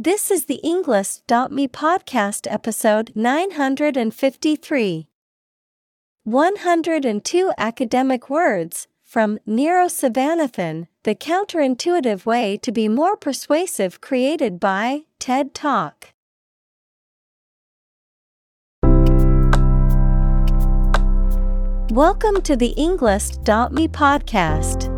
This is the Englist.me podcast episode 953. 102 academic words from Niro Sivanathan, The Counterintuitive Way to Be More Persuasive, created by TED Talk. Welcome to the Englist.me podcast.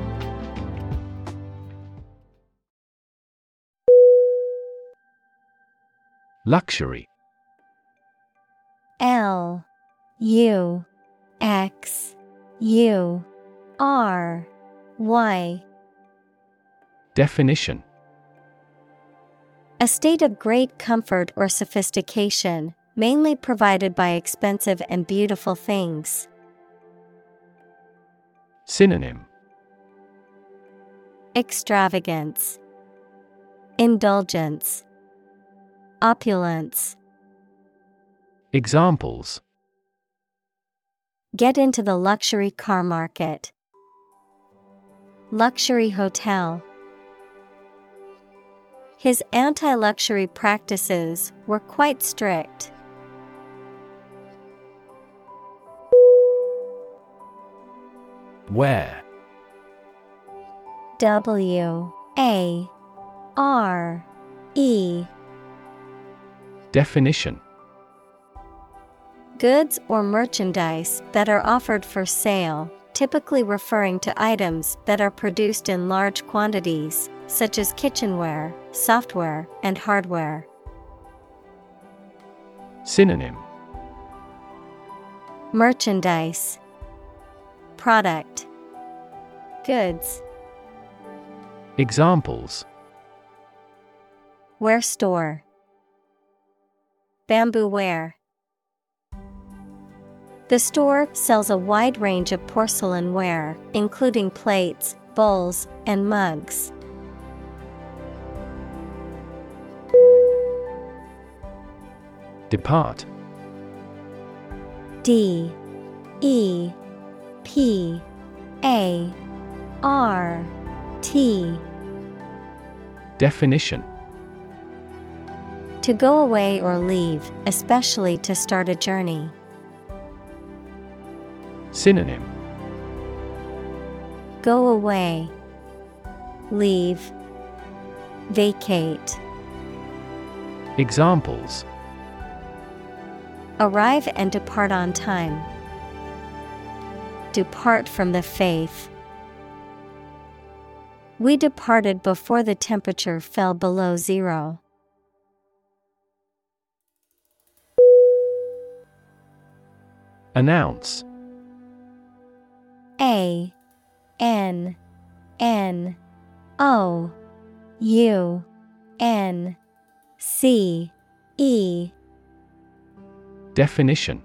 Luxury. L U X U R Y. Definition. A state of great comfort or sophistication, mainly provided by expensive and beautiful things. Synonym. Extravagance, Indulgence, Opulence. Examples Get into the luxury car market. Luxury hotel. His anti luxury practices were quite strict. Where W A R E Definition. Goods or merchandise that are offered for sale, typically referring to items that are produced in large quantities, such as kitchenware, software, and hardware. Synonym. Merchandise. Product. Goods. Examples. Ware store Bamboo ware. The store sells a wide range of porcelain ware, including plates, bowls, and mugs. Depart. D E P A R T. Definition To go away or leave, especially to start a journey. Synonym Go away. Leave. Vacate. Examples Arrive and depart on time. Depart from the faith. We departed before the temperature fell below zero. Announce. A N N O U N C E. Definition.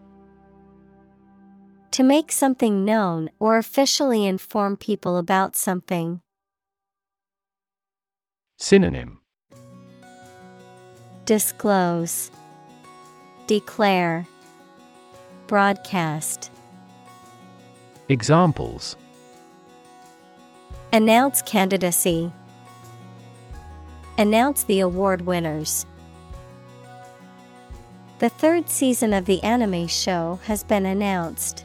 To make something known or officially inform people about something. Synonym. Disclose, Declare, Broadcast. Examples Announce candidacy. Announce the award winners. The third season of the anime show has been announced.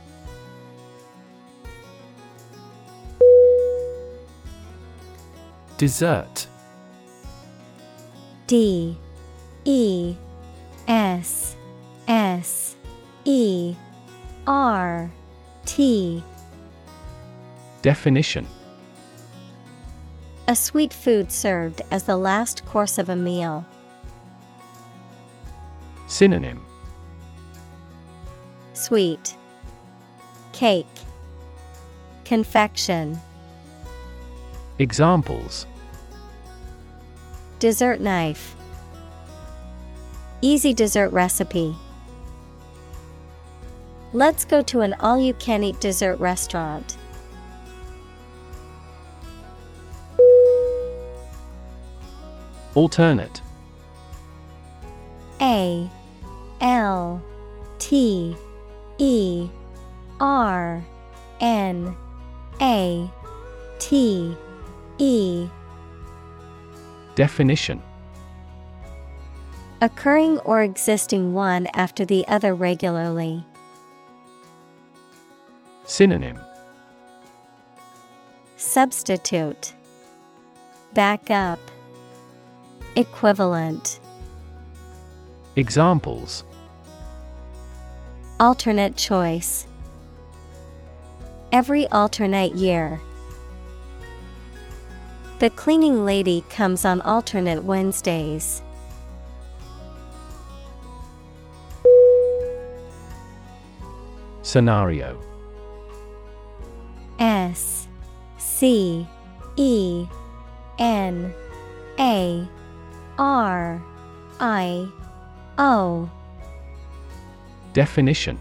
Dessert D E S S E R T. Definition. A sweet food served as the last course of a meal. Synonym. Sweet. Cake. Confection. Examples. Dessert knife. Easy dessert recipe. Let's go to an all you can eat dessert restaurant. Alternate A L T E R N A T E Definition Occurring or existing one after the other regularly. Synonym. Substitute. Backup Equivalent. Examples. Alternate choice. Every alternate year. The cleaning lady comes on alternate Wednesdays. Scenario S C E N A R I O. Definition.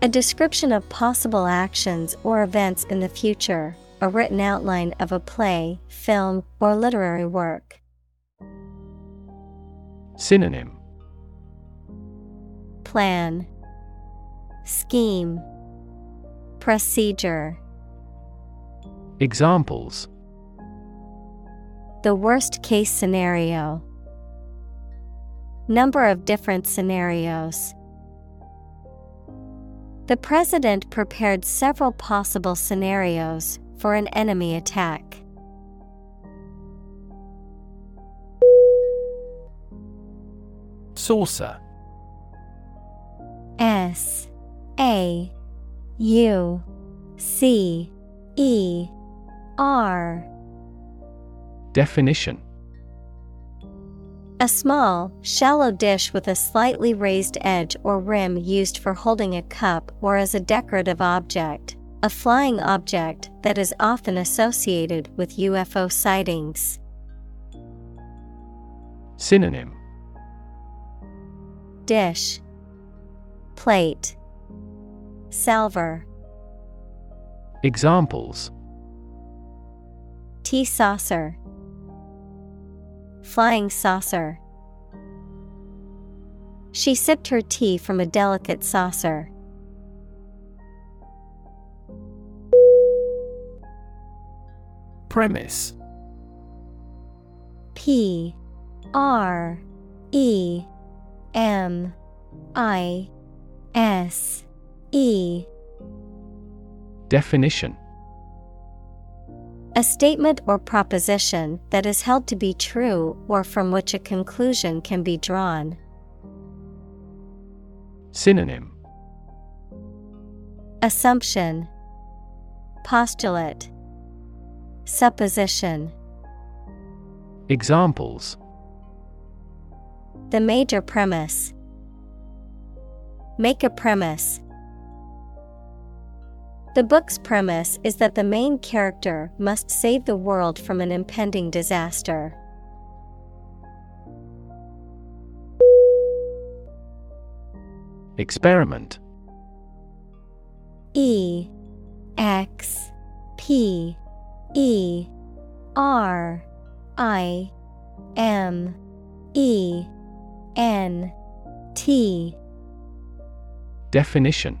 A description of possible actions or events in the future, a written outline of a play, film, or literary work. Synonym. Plan. Scheme Procedure Examples The worst case scenario. Number of different scenarios. The president prepared several possible scenarios for an enemy attack. Saucer S A U C E R. Definition. A small, shallow dish with a slightly raised edge or rim used for holding a cup or as a decorative object, a flying object that is often associated with UFO sightings. Synonym. Dish. Plate Salver. Examples. Tea saucer. Flying saucer. She sipped her tea from a delicate saucer. Premise. P R E M I S E. Definition. A statement or proposition that is held to be true or from which a conclusion can be drawn. Synonym. Assumption. Postulate. Supposition. Examples. The major premise. Make a premise. The book's premise is that the main character must save the world from an impending disaster. Experiment. E X P E R I M E N T. Definition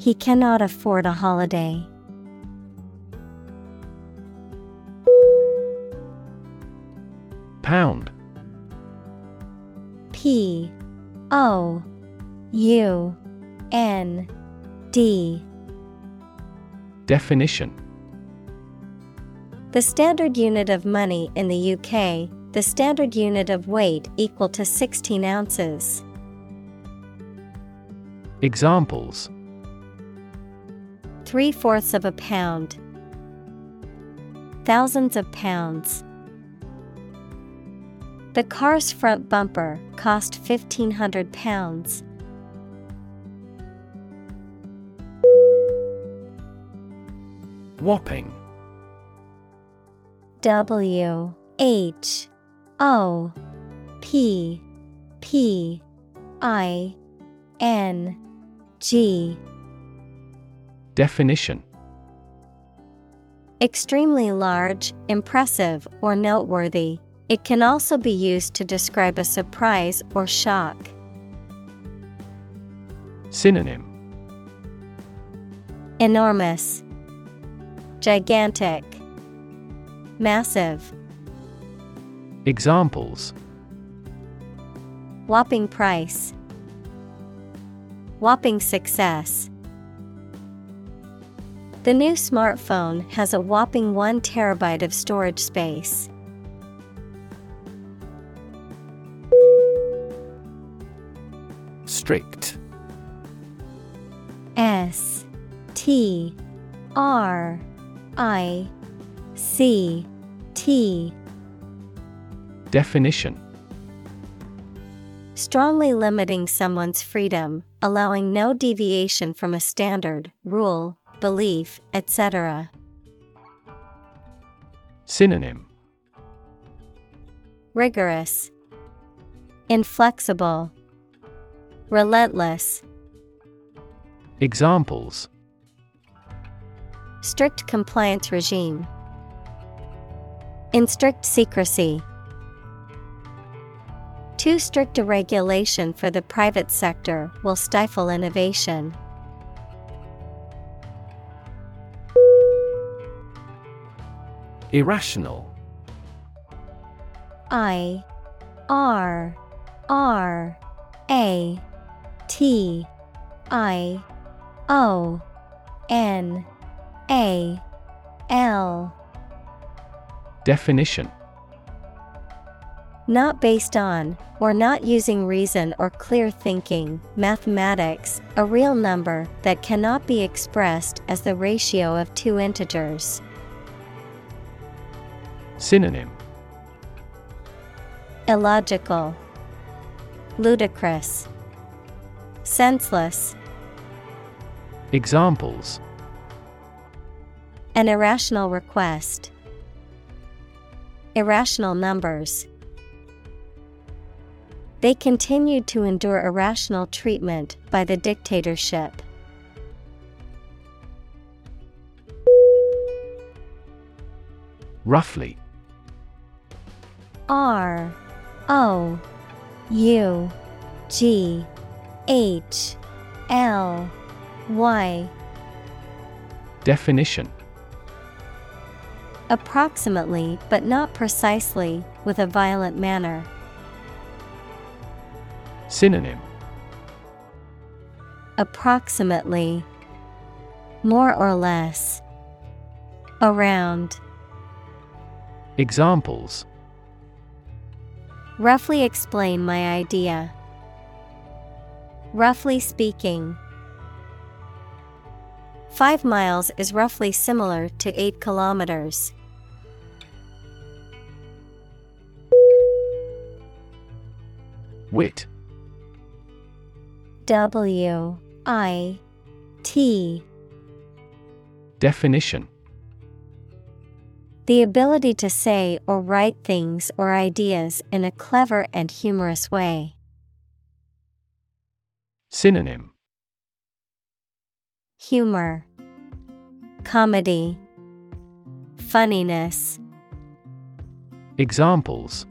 He cannot afford a holiday. Pound. P. O. U. N. D. Definition. The standard unit of money in the UK, the standard unit of weight equal to 16 ounces. Examples Three fourths of a pound. Thousands of pounds. The car's front bumper cost fifteen hundred pounds. Whopping W H O P P I N G Definition Extremely large, impressive, or noteworthy. It can also be used to describe a surprise or shock. Synonym Enormous, Gigantic, Massive. Examples Whopping price. Whopping success. The new smartphone has a whopping 1 terabyte of storage space. Strict. S T R I C T. Definition. Strongly limiting someone's freedom, allowing no deviation from a standard, rule, belief, etc. Synonym Rigorous, Inflexible, Relentless, Examples Strict compliance regime. In strict secrecy. Too strict a regulation for the private sector will stifle innovation. Irrational. I R R A T I O N A L. Definition. Not based on, or not using reason or clear thinking, mathematics, a real number that cannot be expressed as the ratio of two integers. Synonym. Illogical, Ludicrous, Senseless, Examples. An irrational request, Irrational numbers. They continued to endure irrational treatment by the dictatorship. Roughly R O U G H L Y Definition Approximately, but not precisely, with a violent manner. Synonym Approximately. More or less. Around. Examples Roughly explain my idea. Roughly speaking, Five miles is roughly similar to eight kilometers. Wit W I T Definition the ability to say or write things or ideas in a clever and humorous way. Synonym Humor, Comedy, Funniness. Examples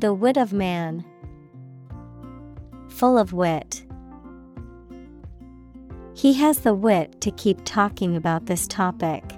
The wit of man. Full of wit. He has the wit to keep talking about this topic.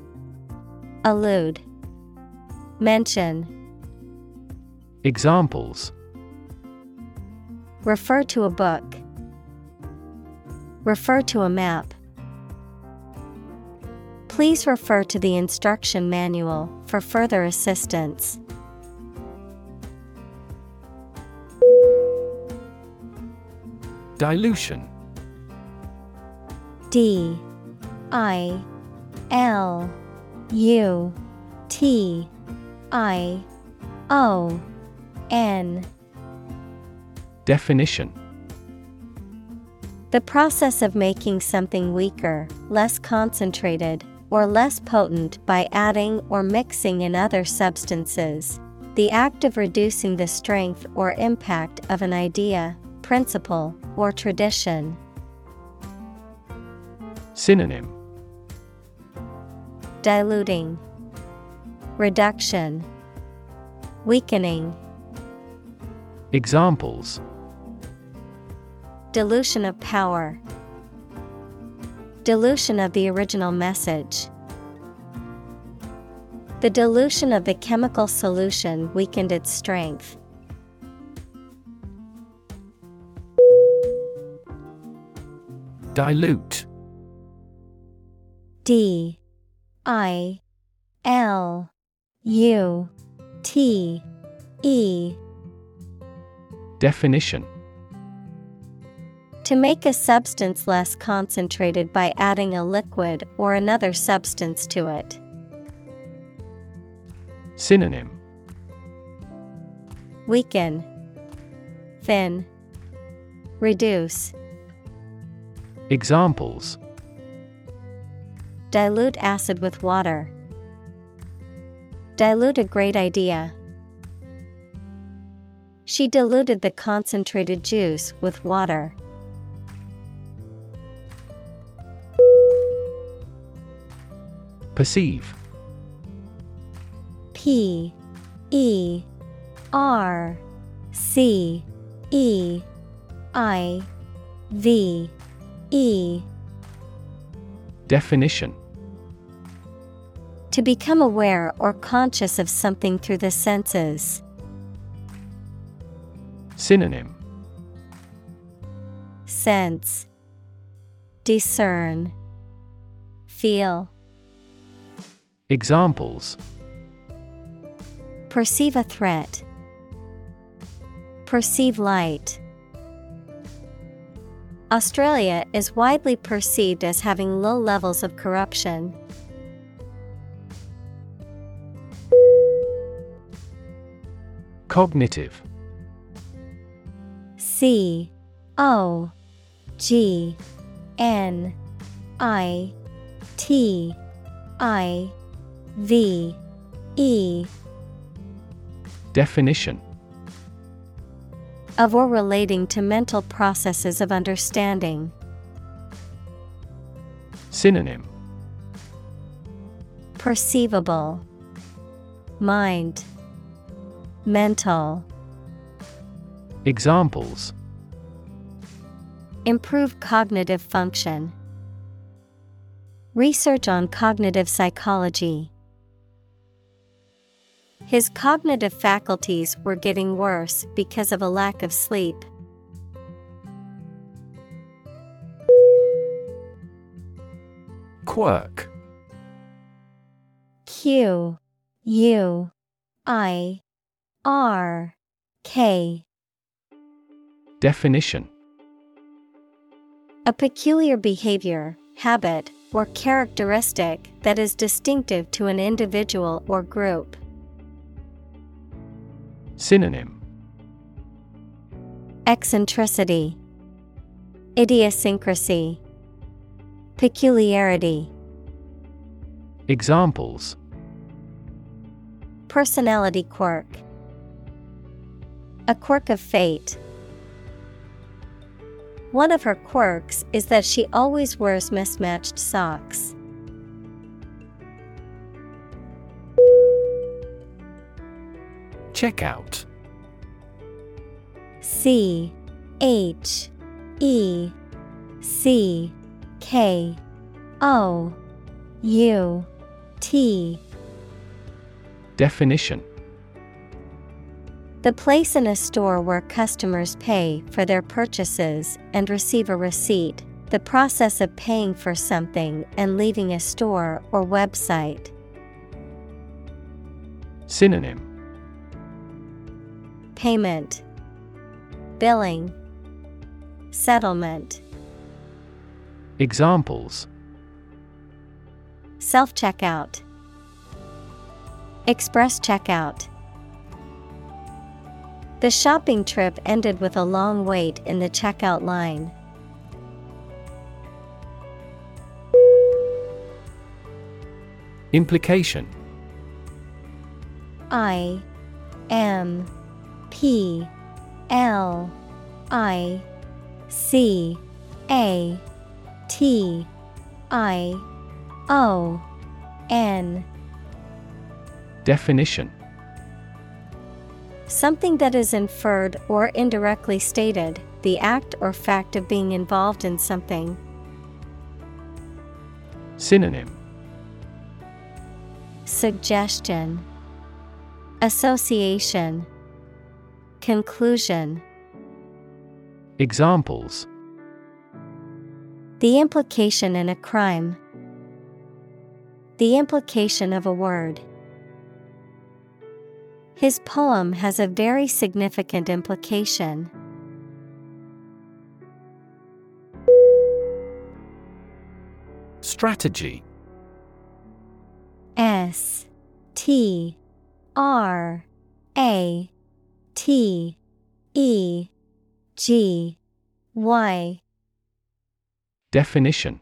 Allude, Mention, Examples. Refer to a book, Refer to a map. Please refer to the instruction manual for further assistance. Dilution. D I L U T I O N Definition The process of making something weaker, less concentrated, or less potent by adding or mixing in other substances. The act of reducing the strength or impact of an idea, principle, or tradition. Synonym Diluting, Reduction, Weakening, Examples. Dilution of power, Dilution of the original message. The dilution of the chemical solution weakened its strength. Dilute. D I L U T E. Definition. To make a substance less concentrated by adding a liquid or another substance to it. Synonym. Weaken, Thin, Reduce. Examples Dilute acid with water. Dilute a great idea. She diluted the concentrated juice with water. Perceive P E R C E I V E Definition To become aware or conscious of something through the senses. Synonym Sense Discern Feel Examples Perceive a threat. Perceive light. Australia is widely perceived as having low levels of corruption. Cognitive. C O G N I T I V E. Definition. Of or relating to mental processes of understanding. Synonym. Perceivable. Mind Mental Examples Improve cognitive function. Research on cognitive psychology. His cognitive faculties were getting worse because of a lack of sleep. Quirk. Q U I R K. Definition A peculiar behavior, habit, or characteristic that is distinctive to an individual or group. Synonym Eccentricity, Idiosyncrasy, Peculiarity. Examples Personality quirk, a quirk of fate. One of her quirks is that she always wears mismatched socks. Checkout. C H E C K O U T Definition The place in a store where customers pay for their purchases and receive a receipt, the process of paying for something and leaving a store or website. Synonym Payment, Billing, Settlement. Examples Self checkout, Express checkout. The shopping trip ended with a long wait in the checkout line. Implication. I M P L I C A T I O N. Definition Something that is inferred or indirectly stated, the act or fact of being involved in something. Synonym Suggestion Association Conclusion Examples The implication in a crime. The implication of a word. His poem has a very significant implication. Strategy. S T R A T E G Y. Definition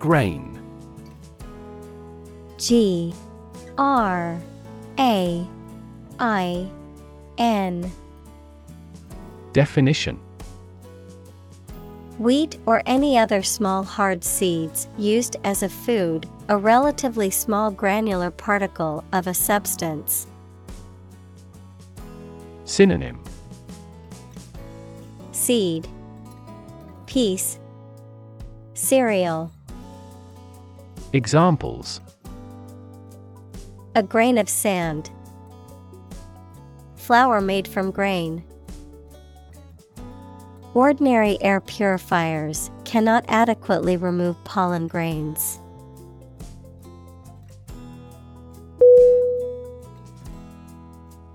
Grain. G R A I N. Definition. Wheat or any other small hard seeds used as a food, a relatively small granular particle of a substance. Synonym. Seed. Piece. Cereal Examples A grain of sand. Flour made from grain. Ordinary air purifiers cannot adequately remove pollen grains.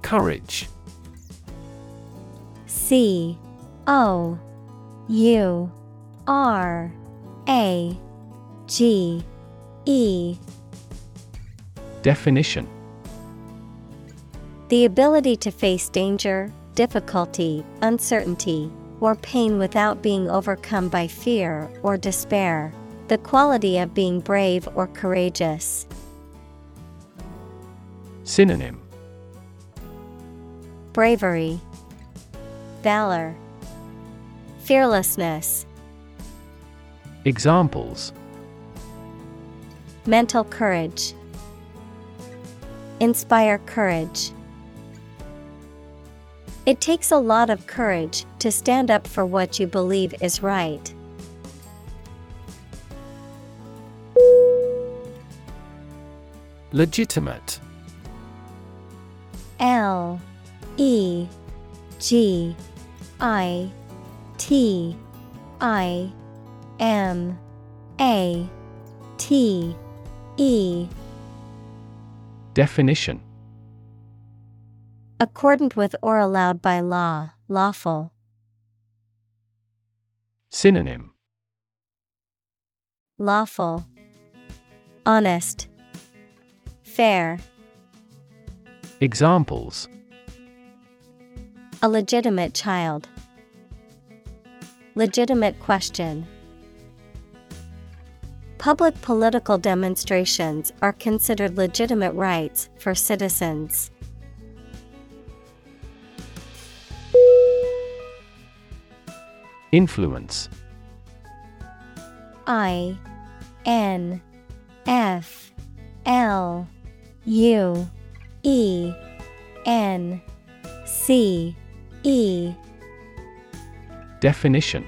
Courage C O U R A G E. Definition. The ability to face danger, difficulty, uncertainty, or pain without being overcome by fear or despair, the quality of being brave or courageous. Synonym. Bravery, Valor, Fearlessness. Examples Mental courage. Inspire courage. It takes a lot of courage to stand up for what you believe is right. Legitimate L E G I T I M A T E Definition Accordant with or allowed by law, lawful. Synonym Lawful, Honest, Fair. Examples A legitimate child. Legitimate question. Public political demonstrations are considered legitimate rights for citizens. Influence. I N F L U E N C E. Definition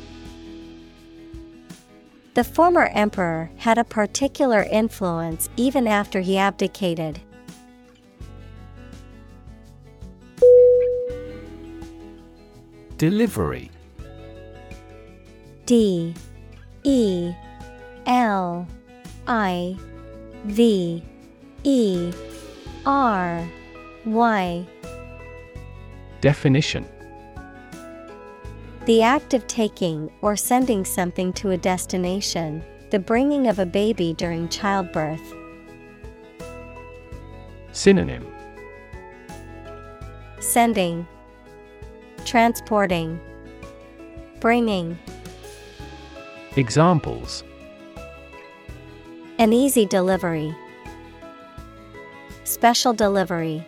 The former emperor had a particular influence even after he abdicated. Delivery. D. E. L. I. V. E. R. Y. Definition The act of taking or sending something to a destination, the bringing of a baby during childbirth. Synonym Sending, Transporting, Bringing. Examples An easy delivery. Special delivery.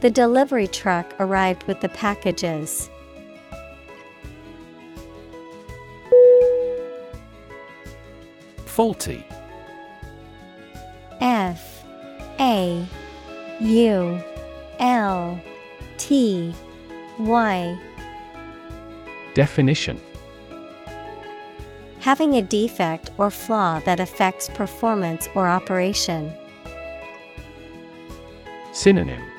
The delivery truck arrived with the packages. Faulty F A U L T Y Definition Having a defect or flaw that affects performance or operation. Synonym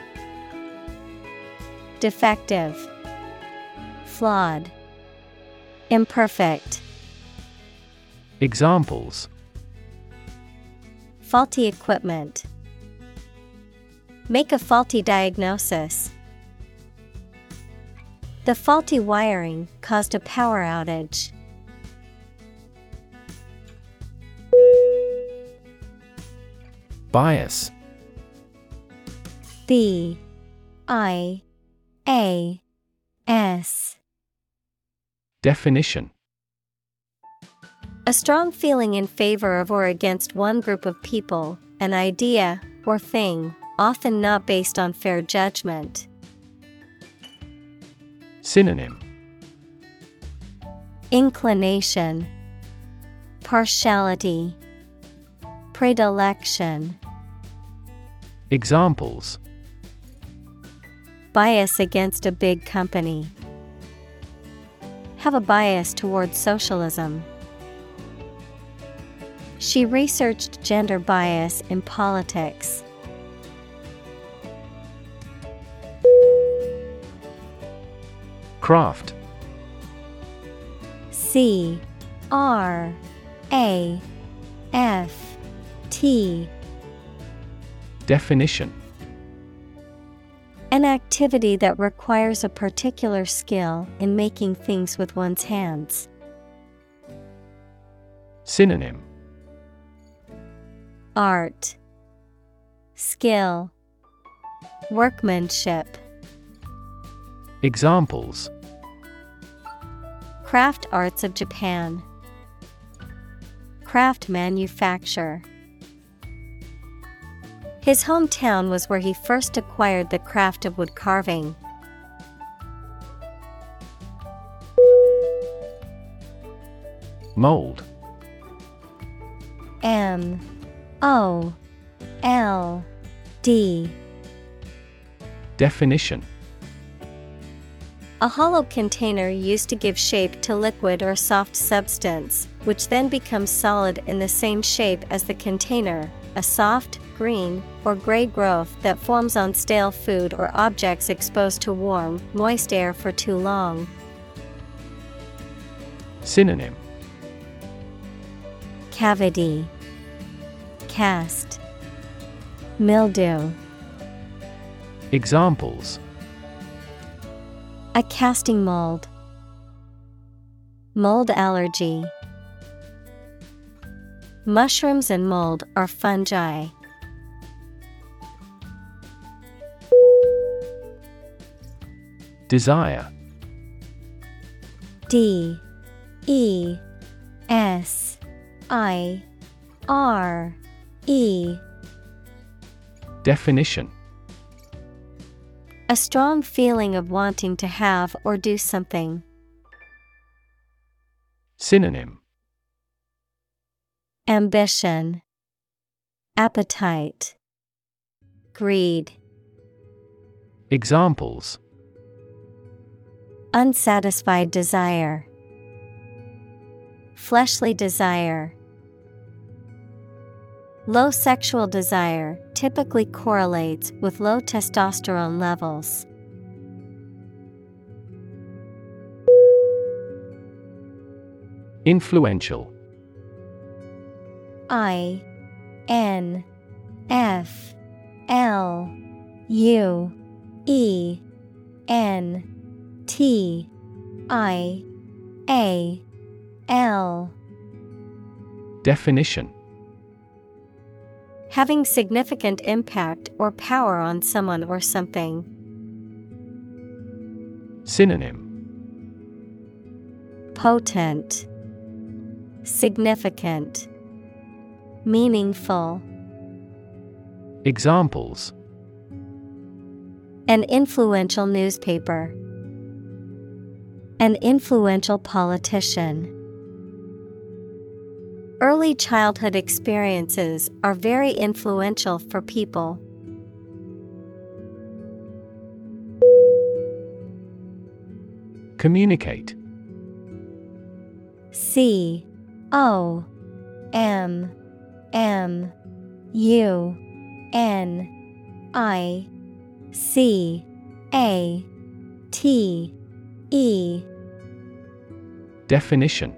Defective, Flawed, Imperfect. Examples Faulty equipment. Make a faulty diagnosis. The faulty wiring caused a power outage. Bias B I A S. Definition. A strong feeling in favor of or against one group of people, an idea, or thing, often not based on fair judgment. Synonym. Inclination, Partiality, Predilection. Examples Bias against a big company. Have a bias towards socialism. She researched gender bias in politics. Craft C R A F T Definition An activity that requires a particular skill in making things with one's hands. Synonym. Art. Skill. Workmanship. Examples. Craft Arts of Japan. Craft Manufacture His hometown was where he first acquired the craft of wood carving. Mold. M. O. L. D. Definition. A hollow container used to give shape to liquid or soft substance, which then becomes solid in the same shape as the container, a soft, green, or gray growth that forms on stale food or objects exposed to warm, moist air for too long. Synonym. Cavity. Cast. Mildew. Examples. A casting mold. Mold allergy Mushrooms and mold are fungi. Desire. D. E. S. I. R. E. Definition. A strong feeling of wanting to have or do something. Synonym Ambition, Appetite, Greed, Examples. Unsatisfied desire, Fleshly desire. Low sexual desire typically correlates with low testosterone levels. Influential I N F L U E N T I A L. Definition. Having significant impact or power on someone or something. Synonym. Potent, Significant, Meaningful. Examples An influential newspaper. An influential politician. Early childhood experiences are very influential for people. Communicate C O M M U N I C A T E. Definition.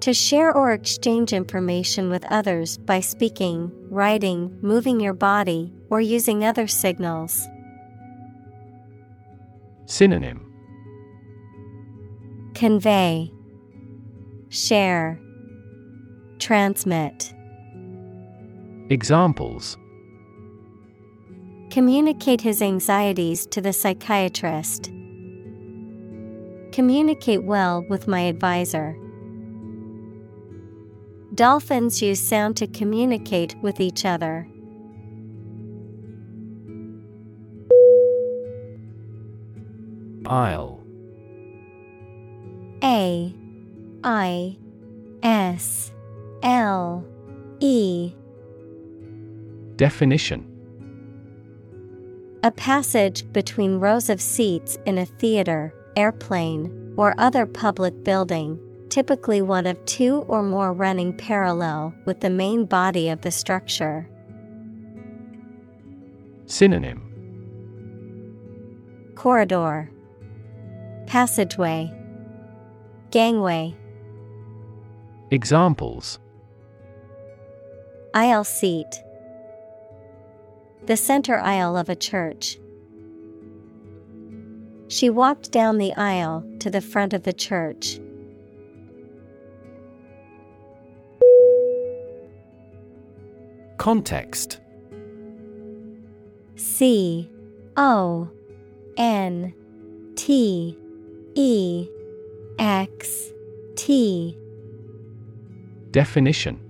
To share or exchange information with others by speaking, writing, moving your body, or using other signals. Synonym. Convey, Share, Transmit. Examples Communicate his anxieties to the psychiatrist. Communicate well with my advisor. Dolphins use sound to communicate with each other. Aisle A I S L E. Definition. A passage between rows of seats in a theater, airplane, or other public building, typically one of two or more running parallel with the main body of the structure. Synonym. Corridor, Passageway, Gangway, Examples aisle seat, the center aisle of a church. She walked down the aisle to the front of the church. Context C O N T E X T Definition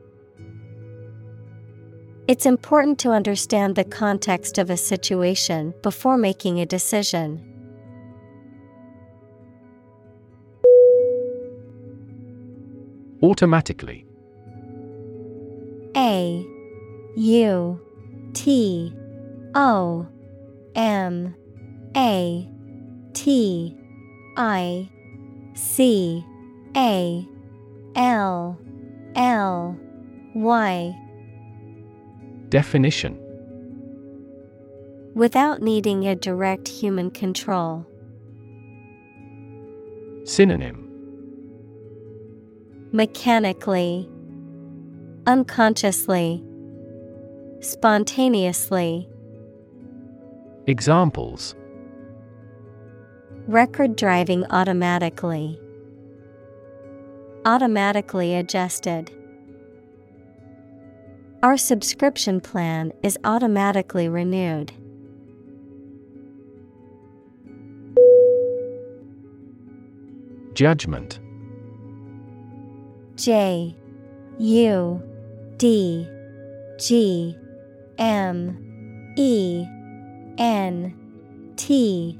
It's important to understand the context of a situation before making a decision. Automatically A U T O M A T I C A L L Y Definition Without needing a direct human control. Synonym Mechanically, Unconsciously, Spontaneously. Examples Record driving automatically. Automatically adjusted. Our subscription plan is automatically renewed. Judgment J U D G M E N T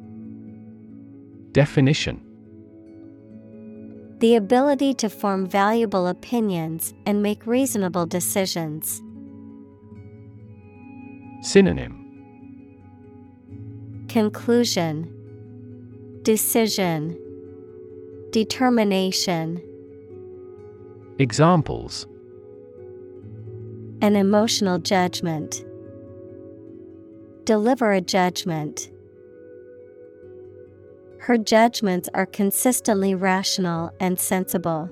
Definition The ability to form valuable opinions and make reasonable decisions. Synonym Conclusion Decision Determination Examples An emotional judgment. Deliver a judgment. Her judgments are consistently rational and sensible.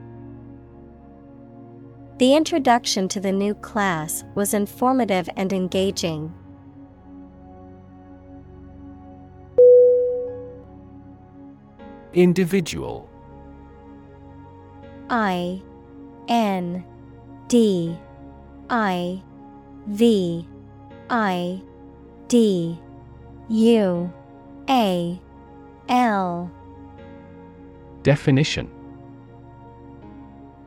The introduction to the new class was informative and engaging. Individual. I N D I V I D U A L. Definition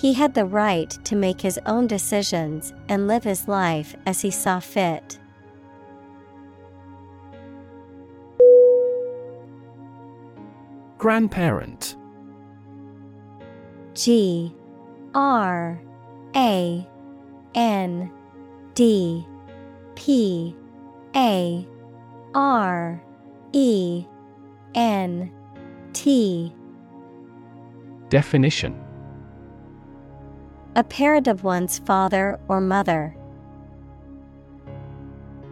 He had the right to make his own decisions and live his life as he saw fit. Grandparent. G R A N D P A R E N T. Definition A parent of one's father or mother.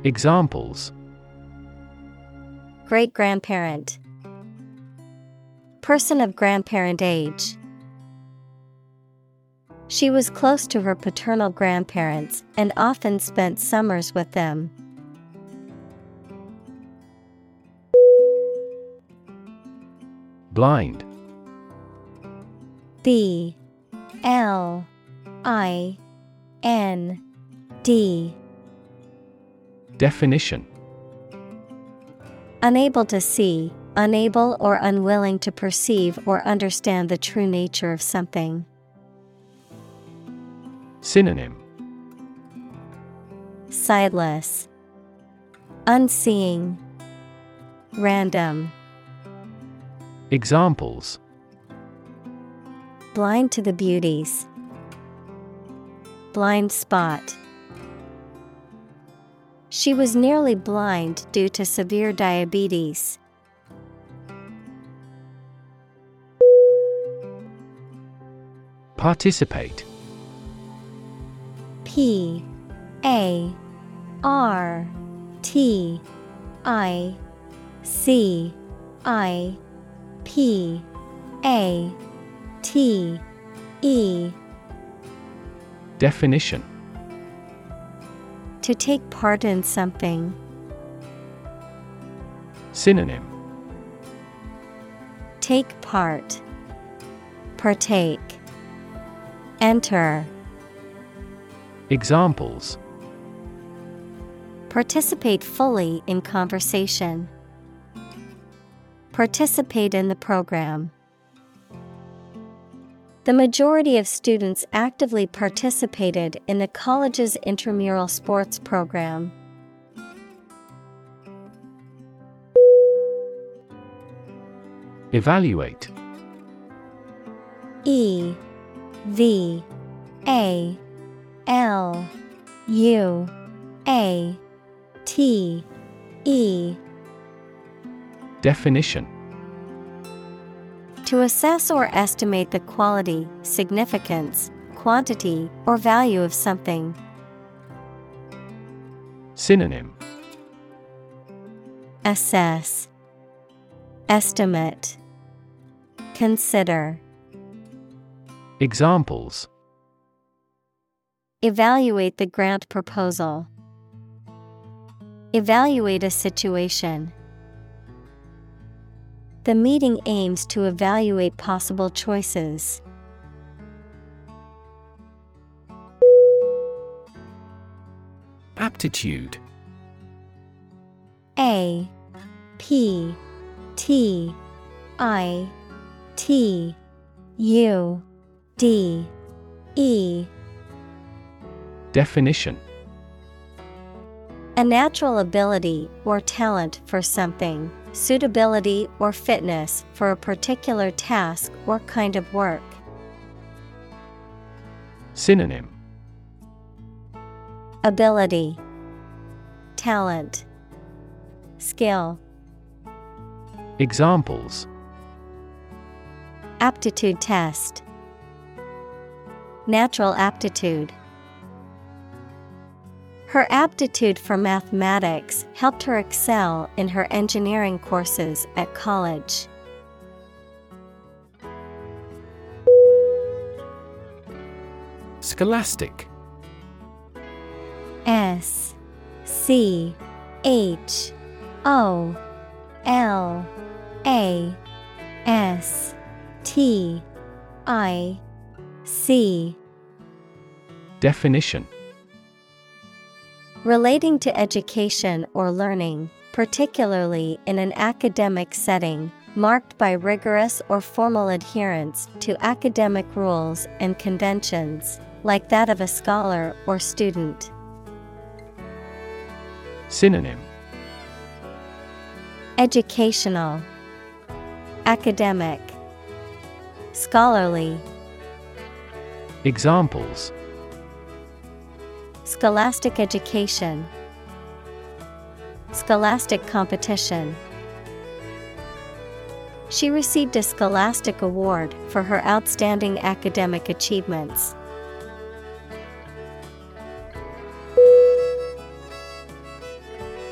Examples Great grandparent. Person of grandparent age. She was close to her paternal grandparents and often spent summers with them. Blind B L I N D Definition Unable to see, unable or unwilling to perceive or understand the true nature of something. Synonym Sightless, Unseeing, Random. Examples Blind to the beauties. Blind spot. She was nearly blind due to severe diabetes. Participate P A R T I C I P A T E Definition To take part in something. Synonym Take part. Partake. Enter. Examples Participate fully in conversation. Participate in the program. The majority of students actively participated in the college's intramural sports program. Evaluate. E V A L U A T E. Definition To assess or estimate the quality, significance, quantity, or value of something. Synonym Assess, Estimate, Consider. Examples Evaluate the grant proposal. Evaluate a situation. The meeting aims to evaluate possible choices. Aptitude. A P T I T U D E. Definition. A natural ability or talent for something, suitability or fitness for a particular task or kind of work. Synonym Ability, Talent, Skill. Examples Aptitude test. Natural aptitude. Her aptitude for mathematics helped her excel in her engineering courses at college. Scholastic. S C H O L A S T I C. Definition Relating to education or learning, particularly in an academic setting, marked by rigorous or formal adherence to academic rules and conventions, like that of a scholar or student. Synonym Educational, Academic, Scholarly. Examples Scholastic education, Scholastic competition. She received a Scholastic Award for her outstanding academic achievements.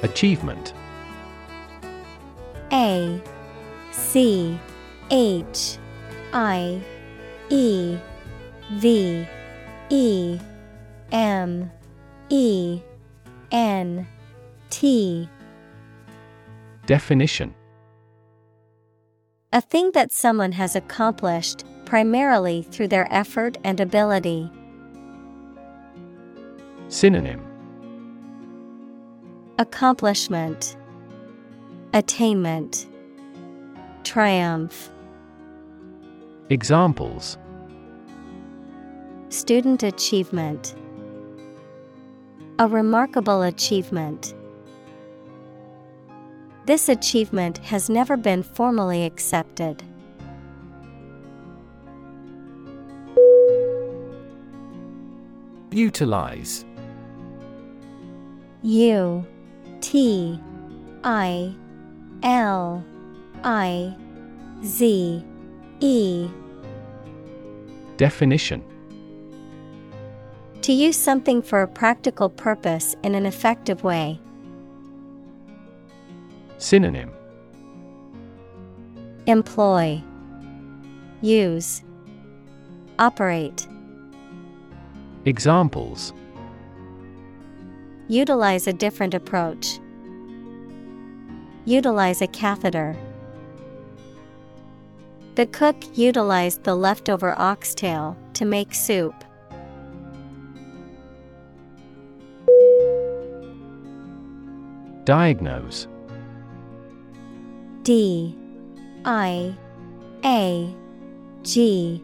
Achievement A C H I E V E M E N T. Definition. A thing that someone has accomplished, primarily through their effort and ability. Synonym. Accomplishment, Attainment, Triumph. Examples. Student achievement, A remarkable achievement. This achievement has never been formally accepted. Utilize U T I L I Z E Definition To use something for a practical purpose in an effective way. Synonym Employ Use Operate Examples Utilize a different approach. Utilize a catheter. The cook utilized the leftover oxtail to make soup. Diagnose. D I A G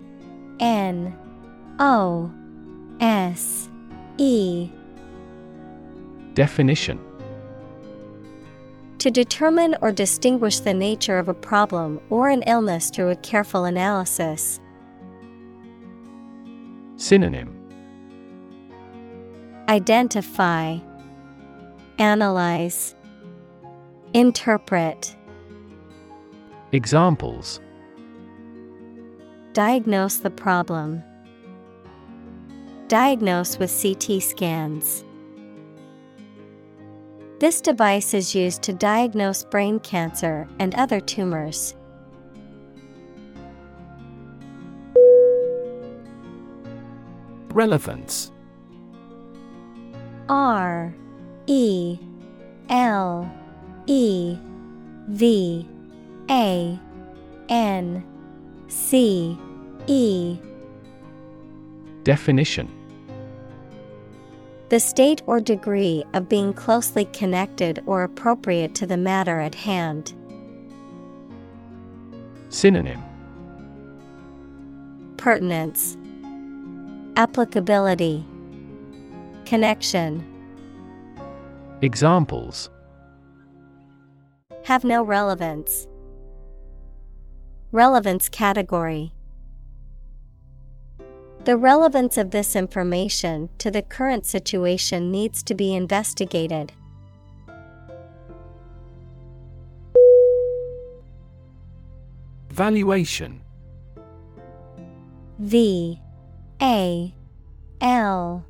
N O S E. Definition. To determine or distinguish the nature of a problem or an illness through a careful analysis. Synonym. Identify, Analyze, Interpret. Examples Diagnose the problem. Diagnose with CT scans. This device is used to diagnose brain cancer and other tumors. Relevance R E L E V A N C E. Definition. The state or degree of being closely connected or appropriate to the matter at hand. Synonym. Pertinence, Applicability, Connection. Examples. Have no relevance. Relevance category. The relevance of this information to the current situation needs to be investigated. Valuation. V. A. L.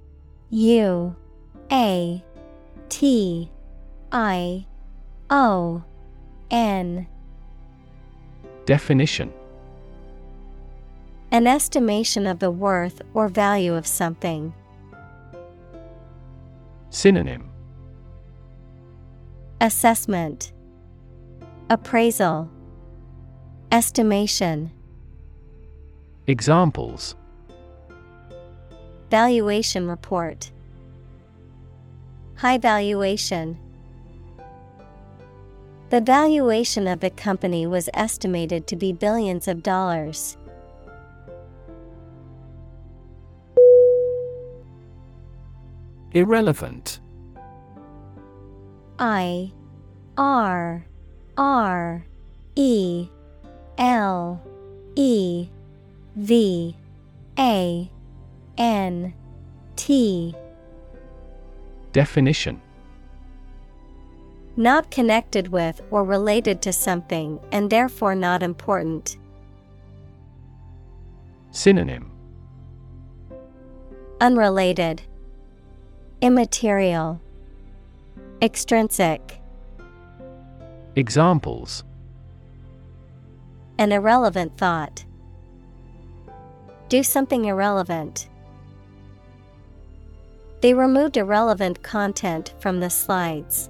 U. A T I O N. Definition. An estimation of the worth or value of something. Synonym. Assessment. Appraisal. Estimation. Examples. Valuation report High valuation The valuation of the company was estimated to be billions of dollars. Irrelevant. I R R E L E V A N T Definition Not connected with or related to something and therefore not important. Synonym Unrelated Immaterial Extrinsic Examples An irrelevant thought. Do something irrelevant. They removed irrelevant content from the slides.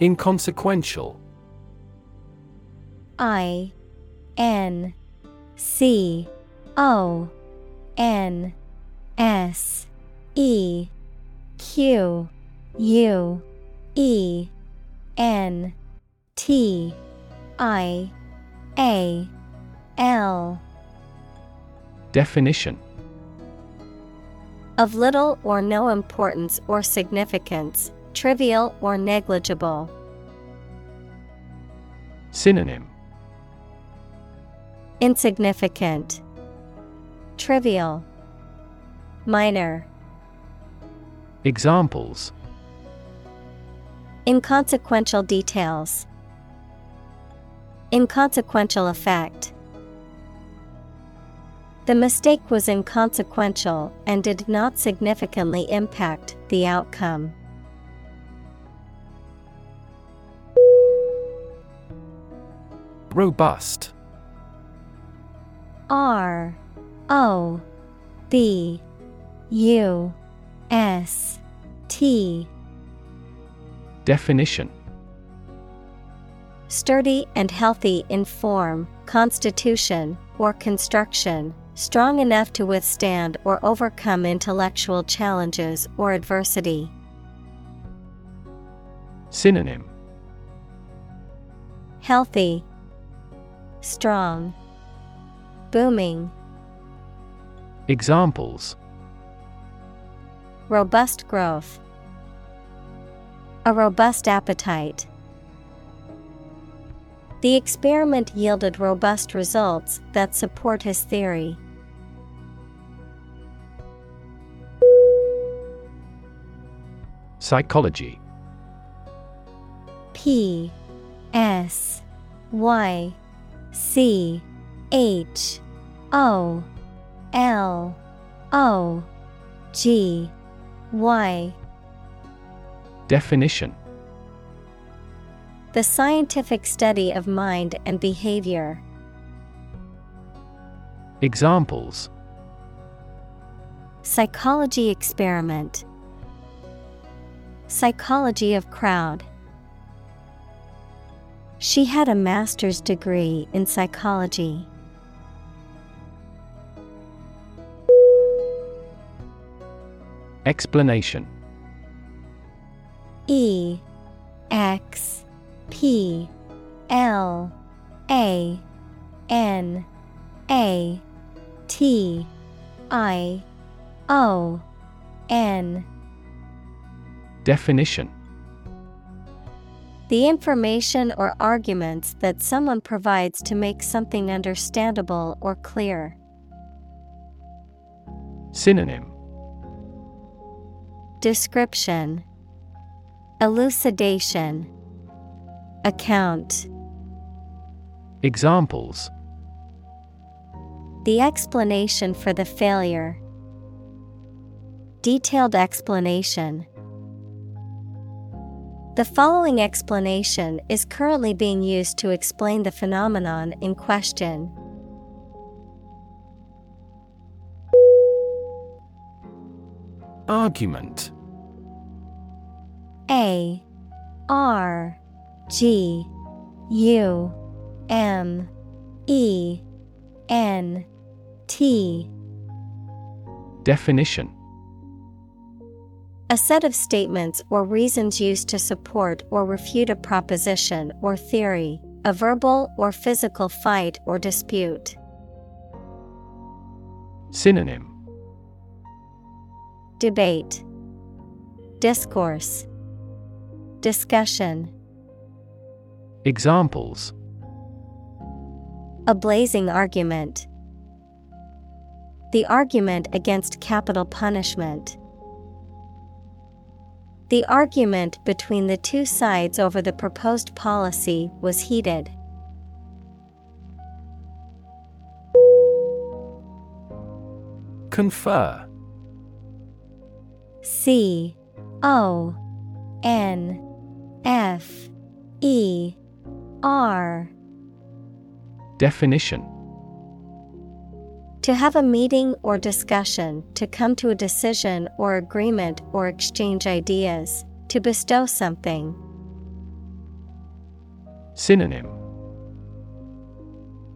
Inconsequential I N C O N S E Q U E N T I A L Definition of little or no importance or significance, trivial or negligible. Synonym Insignificant, trivial, minor. Examples Inconsequential details. Inconsequential effect. The mistake was inconsequential and did not significantly impact the outcome. Robust. R O B U S T. Definition. Sturdy and healthy in form, constitution, or construction, strong enough to withstand or overcome intellectual challenges or adversity. Synonym Healthy, strong, booming, Examples robust growth, a robust appetite. The experiment yielded robust results that support his theory. Psychology P S Y C H O L O G Y Definition The scientific study of mind and behavior. Examples Psychology experiment. Psychology of crowd. She had a master's degree in psychology. Explanation E X P L A N A T I O N Definition The information or arguments that someone provides to make something understandable or clear. Synonym Description Elucidation Account Examples The explanation for the failure. Detailed explanation. The following explanation is currently being used to explain the phenomenon in question. Argument. A R G U M E N T. Definition A set of statements or reasons used to support or refute a proposition or theory, a verbal or physical fight or dispute. Synonym Debate, Discourse, Discussion. Examples A blazing argument. The argument against capital punishment. The argument between the two sides over the proposed policy was heated. Confer. C O N F E R. Definition To have a meeting or discussion, to come to a decision or agreement or exchange ideas, to bestow something. Synonym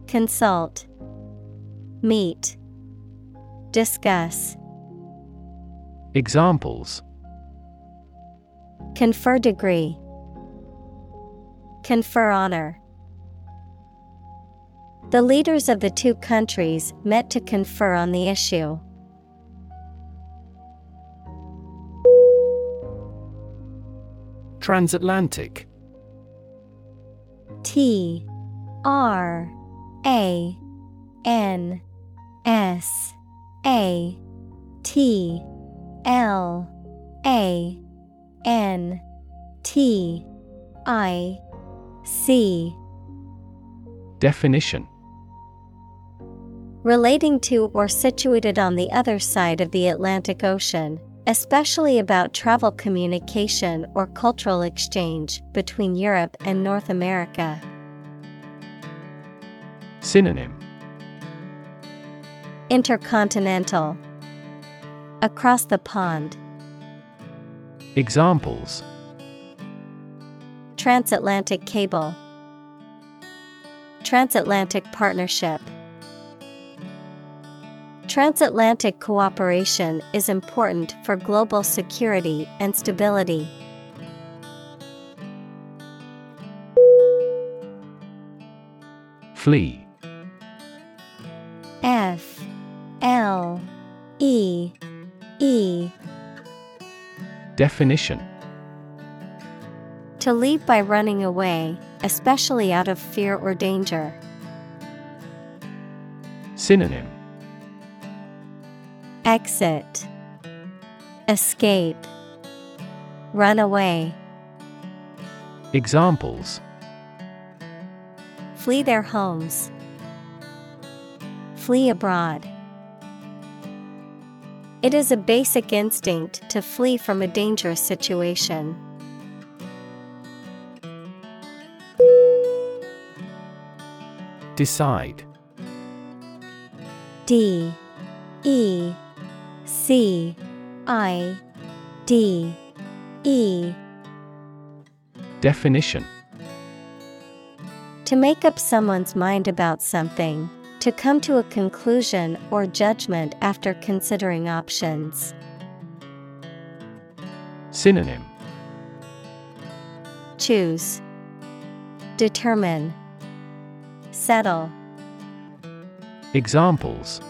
Consult, Meet, Discuss. Examples Confer degree. Confer honor. The leaders of the two countries met to confer on the issue. Transatlantic. T R A N S A T L A N T I C. Definition Relating to or situated on the other side of the Atlantic Ocean, especially about travel communication or cultural exchange between Europe and North America. Synonym Intercontinental Across the pond. Examples Transatlantic cable. Transatlantic partnership. Transatlantic cooperation is important for global security and stability. Flee. F. L. E. E. Definition. To leave by running away, especially out of fear or danger. Synonym Exit Escape Run away. Examples Flee their homes. Flee abroad. It is a basic instinct to flee from a dangerous situation. Decide D E C I D E. Definition. To make up someone's mind about something, to come to a conclusion or judgment after considering options. Synonym. Choose, Determine, Settle. Examples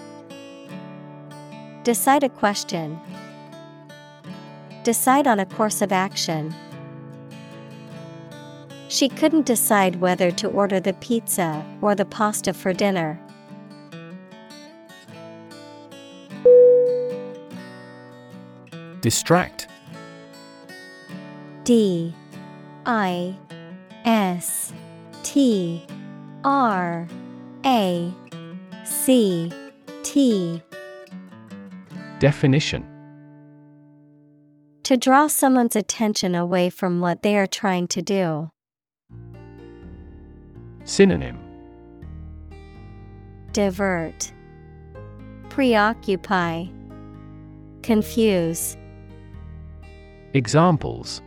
Decide a question. Decide on a course of action. She couldn't decide whether to order the pizza or the pasta for dinner. Distract. D. I. S. T. R. A. C. T Definition To draw someone's attention away from what they are trying to do. Synonym Divert, Preoccupy, Confuse. Examples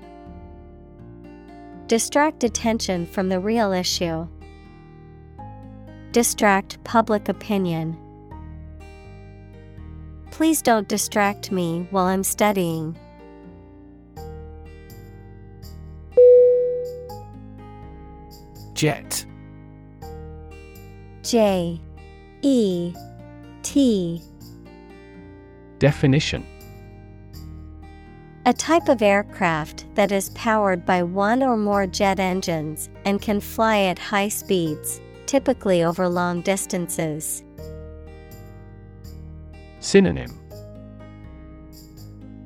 Distract attention from the real issue. Distract public opinion. Please don't distract me while I'm studying. Jet. J. E. T. Definition. A type of aircraft that is powered by one or more jet engines and can fly at high speeds, typically over long distances. Synonym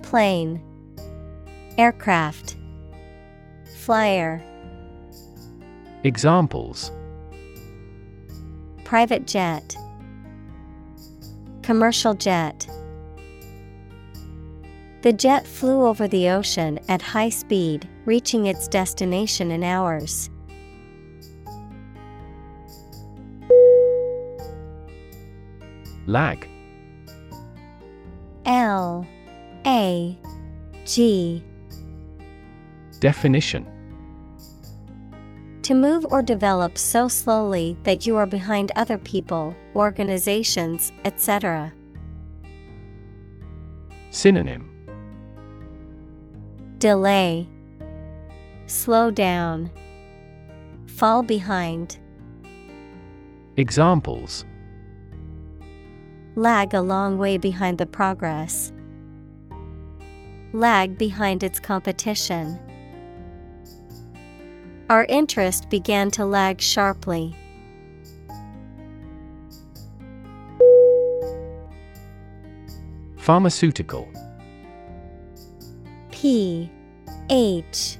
Plane, Aircraft, Flyer. Examples Private jet, Commercial jet. The jet flew over the ocean at high speed, reaching its destination in hours. Lag L A G. Definition. To move or develop so slowly that you are behind other people, organizations, etc. Synonym. Delay, Slow down, Fall behind, Examples lag a long way behind the progress. Lag behind its competition. Our interest began to lag sharply. Pharmaceutical P H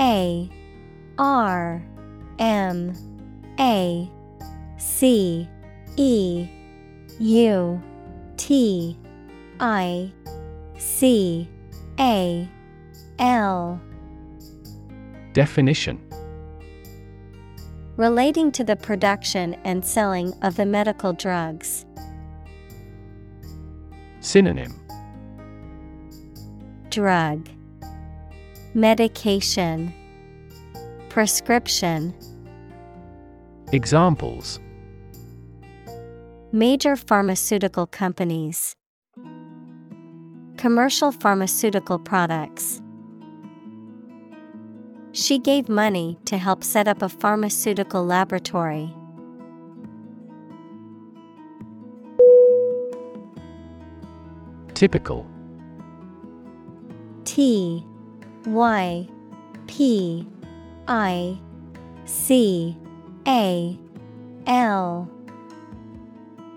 A R M A C E U T I C A L. Definition. Relating to the production and selling of the medical drugs. Synonym. Drug. Medication. Prescription. Examples Major pharmaceutical companies. Commercial pharmaceutical products. She gave money to help set up a pharmaceutical laboratory. Typical T Y P I C A L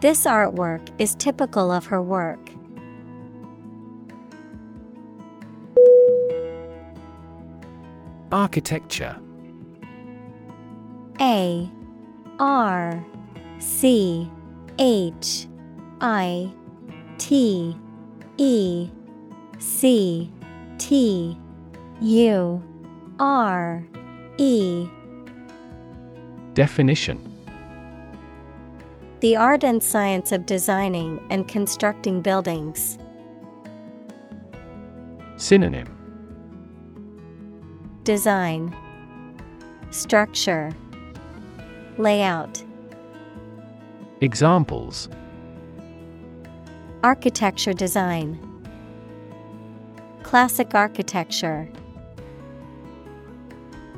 This artwork is typical of her work. Architecture. A R C H I T E C T U R E. Definition The art and science of designing and constructing buildings. Synonym. Design. Structure. Layout. Examples. Architecture design. Classic architecture.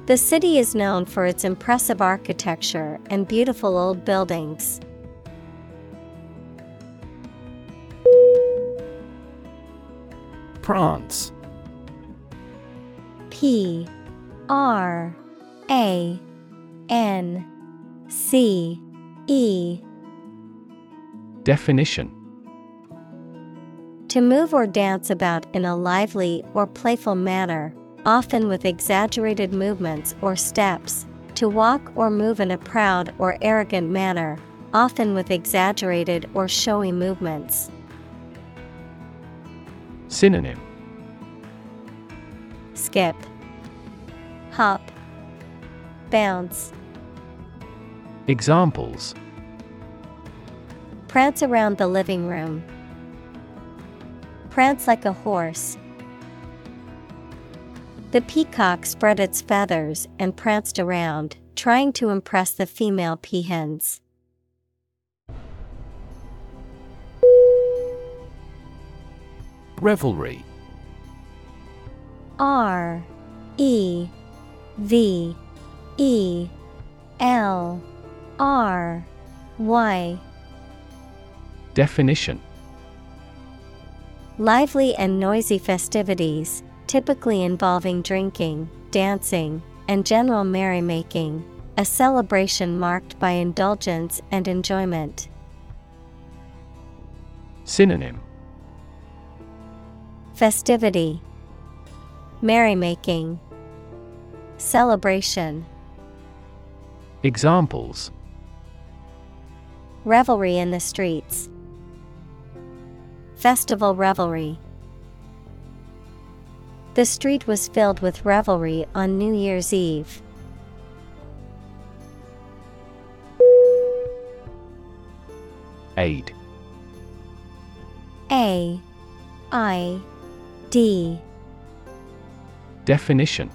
The city is known for its impressive architecture and beautiful old buildings. Prance P R A N C E Definition To move or dance about in a lively or playful manner, often with exaggerated movements or steps. To walk or move in a proud or arrogant manner, often with exaggerated or showy movements. Synonym Skip, hop, bounce. Examples Prance around the living room. Prance like a horse. The peacock spread its feathers and pranced around, trying to impress the female peahens. Revelry. R E V E L R Y. Definition. Lively and noisy festivities, typically involving drinking, dancing, and general merrymaking, a celebration marked by indulgence and enjoyment. Synonym Festivity, Merrymaking, Celebration. Examples Revelry in the streets. Festival revelry. The street was filled with revelry on New Year's Eve. Aid A I D. Definition.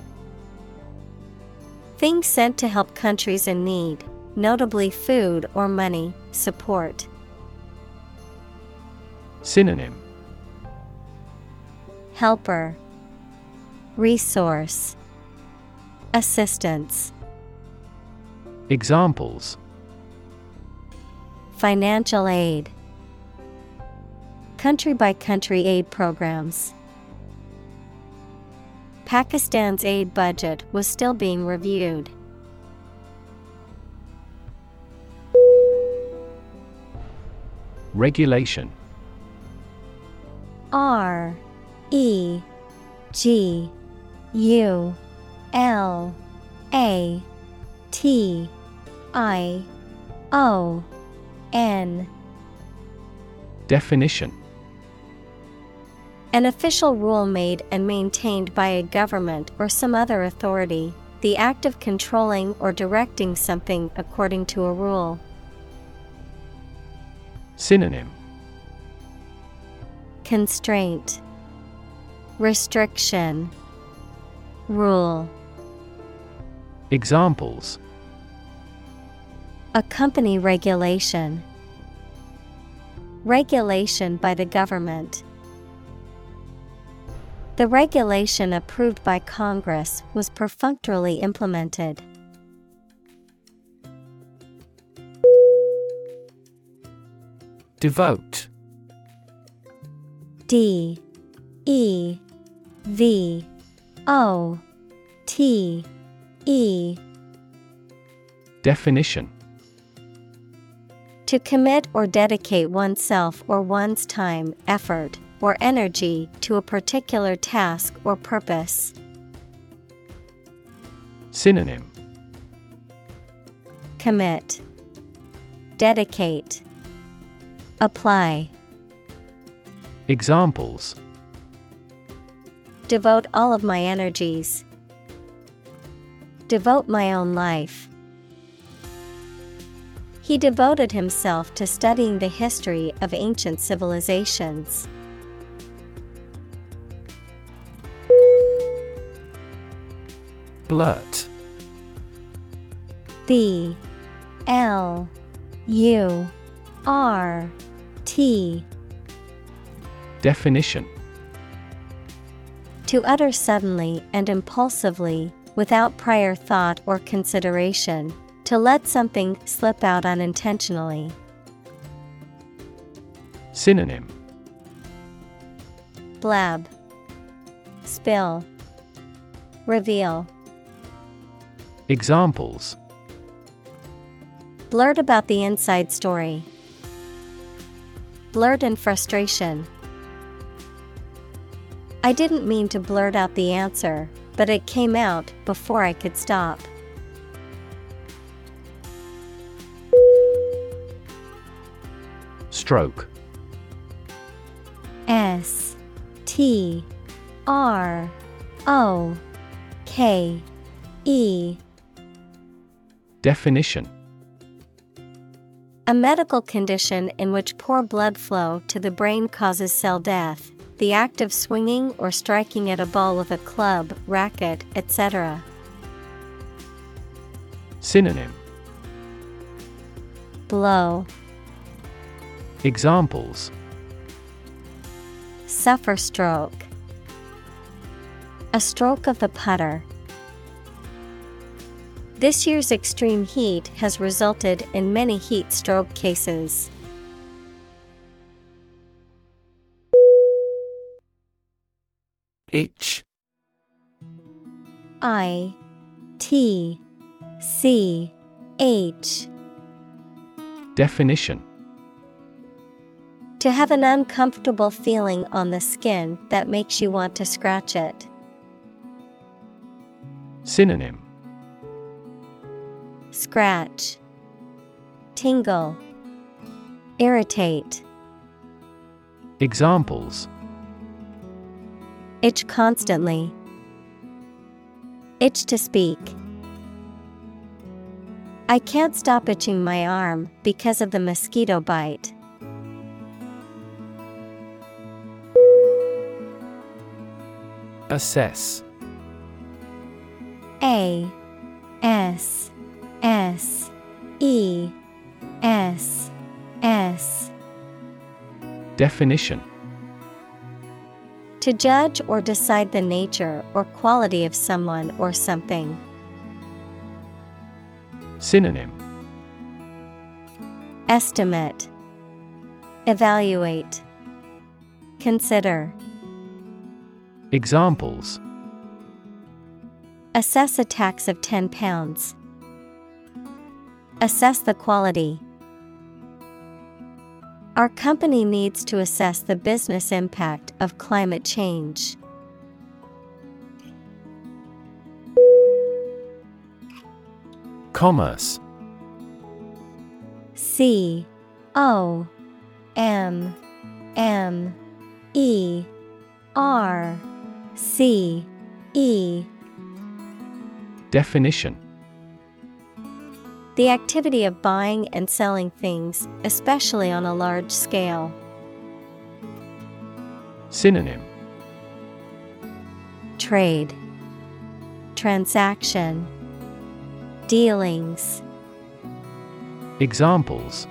Things sent to help countries in need, notably food or money, support. Synonym. Helper, Resource, Assistance. Examples. Financial aid, Country by country aid programs. Pakistan's aid budget was still being reviewed. Regulation. R E G U L A T I O N. Definition An official rule made and maintained by a government or some other authority, the act of controlling or directing something according to a rule. Synonym Constraint, Restriction, Rule. Examples A company regulation. Regulation by the government. The regulation approved by Congress was perfunctorily implemented. Devote D E V O T E. Definition. To commit or dedicate oneself or one's time, effort, or energy to a particular task or purpose. Synonym Commit, Dedicate, Apply. Examples Devote all of my energies. Devote my own life. He devoted himself to studying the history of ancient civilizations. Blurt B L U R T. Definition. To utter suddenly and impulsively, without prior thought or consideration, to let something slip out unintentionally. Synonym. Blab, Spill, Reveal. Examples Blurt about the inside story. Blurt in frustration. I didn't mean to blurt out the answer, but it came out before I could stop. Stroke S T R O K E Definition A medical condition in which poor blood flow to the brain causes cell death, the act of swinging or striking at a ball with a club, racket, etc. Synonym Blow, Examples suffer stroke. A stroke of the putter. This year's extreme heat has resulted in many heat stroke cases. Itch I. T. C. H. Definition. To have an uncomfortable feeling on the skin that makes you want to scratch it. Synonym Scratch, Tingle, Irritate. Examples Itch constantly. Itch to speak. I can't stop itching my arm because of the mosquito bite. Assess A S S E S S. Definition. To judge or decide the nature or quality of someone or something. Synonym. Estimate. Evaluate. Consider. Examples. Assess a tax of £10. Assess the quality. Our company needs to assess the business impact of climate change. Commerce C O M M E R C E Definition The activity of buying and selling things, especially on a large scale. Synonym. Trade. Transaction. Dealings. Examples.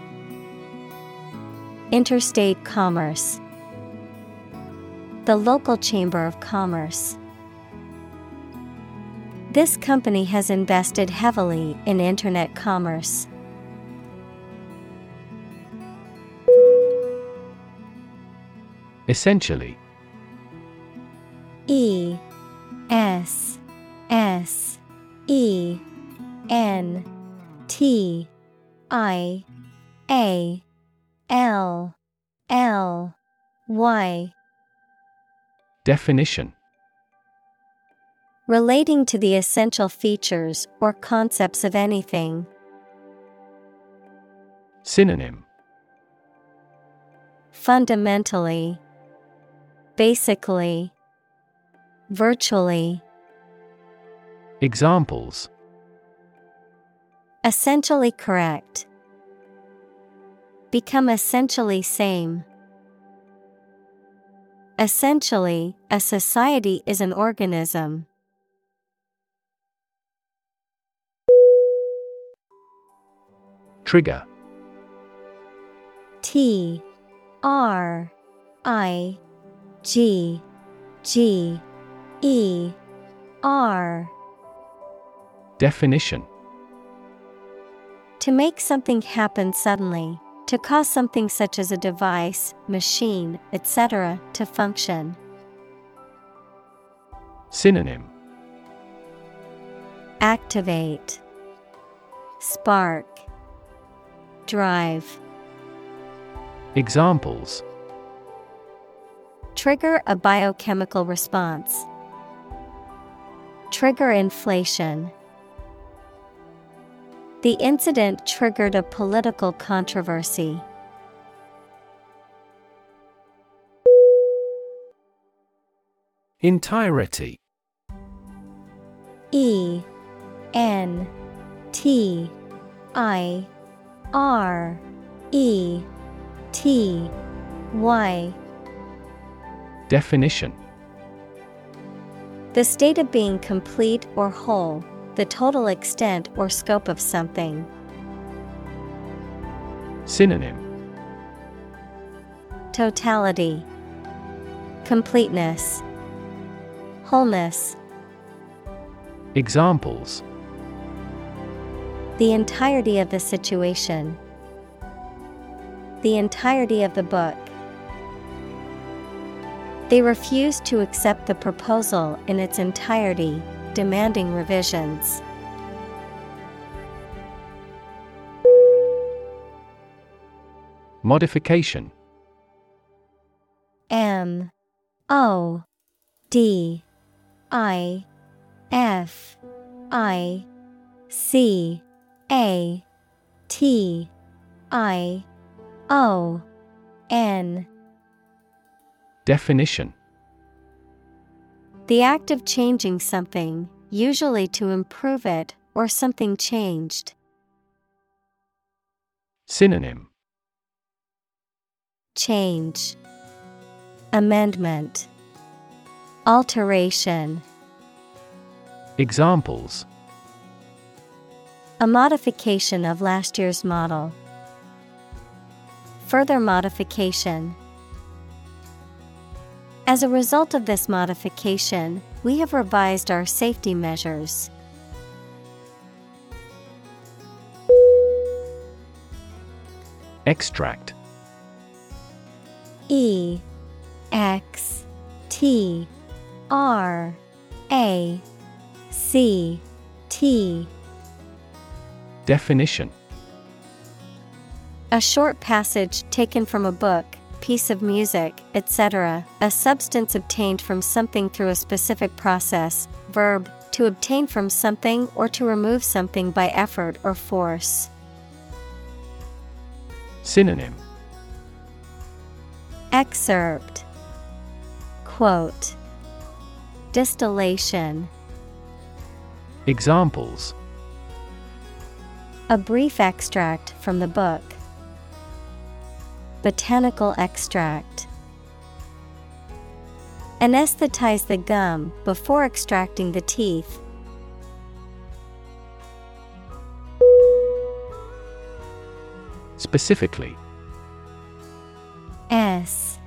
Interstate commerce. The local chamber of commerce This company has invested heavily in internet commerce. Essentially. E S S E N T I A L L Y. Definition Relating to the essential features or concepts of anything. Synonym Fundamentally, Basically, Virtually, Examples Essentially correct. Become essentially same. Essentially, a society is an organism. Trigger. T R I G G E R. Definition. To make something happen suddenly, to cause something such as a device, machine, etc., to function. Synonym. Activate, Spark, Drive. Examples Trigger a biochemical response. Trigger inflation. The incident triggered a political controversy. Entirety E N T I R E T Y. Definition. The state of being complete or whole, the total extent or scope of something. Synonym. Totality. Completeness. Wholeness. Examples The entirety of the situation. The entirety of the book. They refused to accept the proposal in its entirety, demanding revisions. Modification. M. O. D. I. F. I. C A T I O N. Definition. The act of changing something, usually to improve it or something changed. Synonym. Change. Amendment. Alteration. Examples A modification of last year's model. Further modification. As a result of this modification, we have revised our safety measures. Extract E X T R A C T Definition. A short passage taken from a book, piece of music, etc., a substance obtained from something through a specific process, verb, to obtain from something or to remove something by effort or force. Synonym. Excerpt. Quote. Distillation. Examples A brief extract from the book. Botanical extract. Anesthetize the gum before extracting the teeth. Specifically S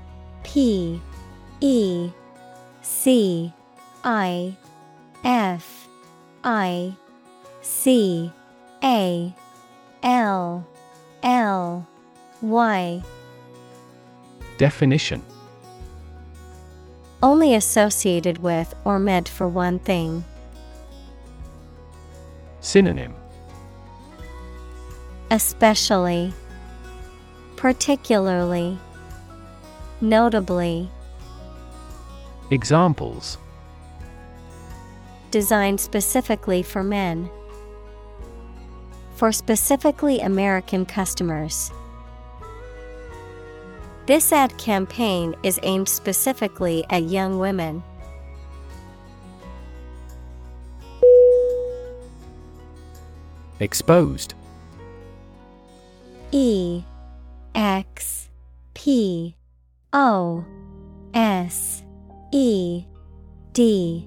P E C I F I C A L L Y. Definition. Only associated with or meant for one thing. Synonym. Especially, particularly, notably, Examples. Designed specifically for men. For specifically American customers. This ad campaign is aimed specifically at young women. Exposed E X P O S E D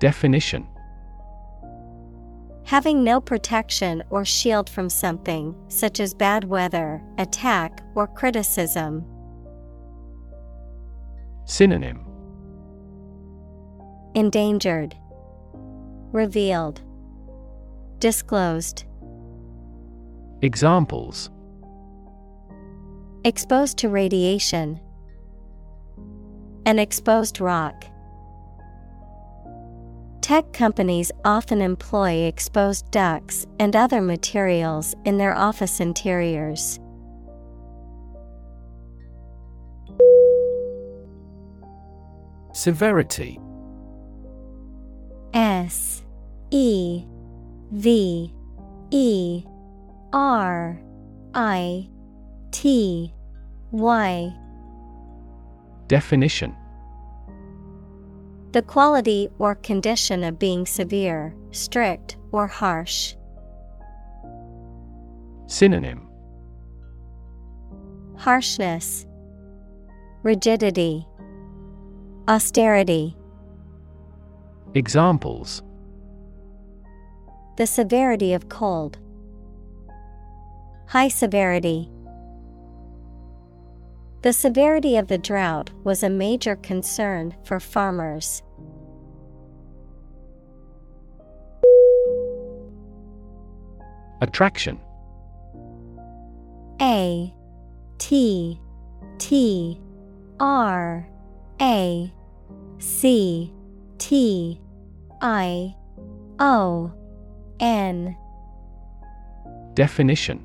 Definition Having no protection or shield from something, such as bad weather, attack, or criticism. Synonym. Endangered, Revealed, Disclosed, Examples. Exposed to radiation, An exposed rock. Tech companies often employ exposed ducts and other materials in their office interiors. Severity. S. E. V. E. R. I. T. Y. Definition The quality or condition of being severe, strict, or harsh. Synonym harshness, rigidity, austerity. Examples The severity of cold, high severity. The severity of the drought was a major concern for farmers. Attraction. A T T R A C T I O N. Definition.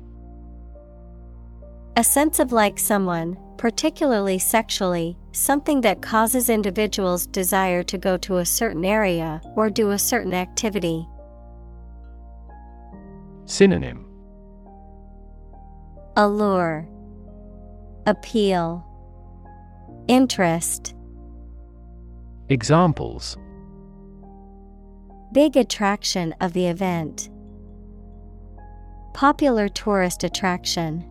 A sense of like someone, particularly sexually, something that causes individuals' desire to go to a certain area or do a certain activity. Synonym Allure, Appeal, Interest. Examples Big attraction of the event. Popular tourist attraction.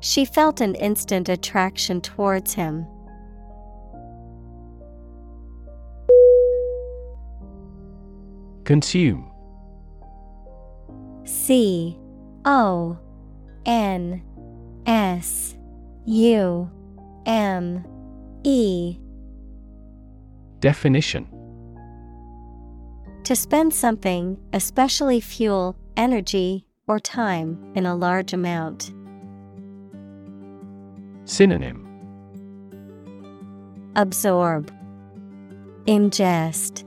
She felt an instant attraction towards him. Consume C O N S U M E Definition To spend something, especially fuel, energy, or time, in a large amount. Synonym Absorb, Ingest,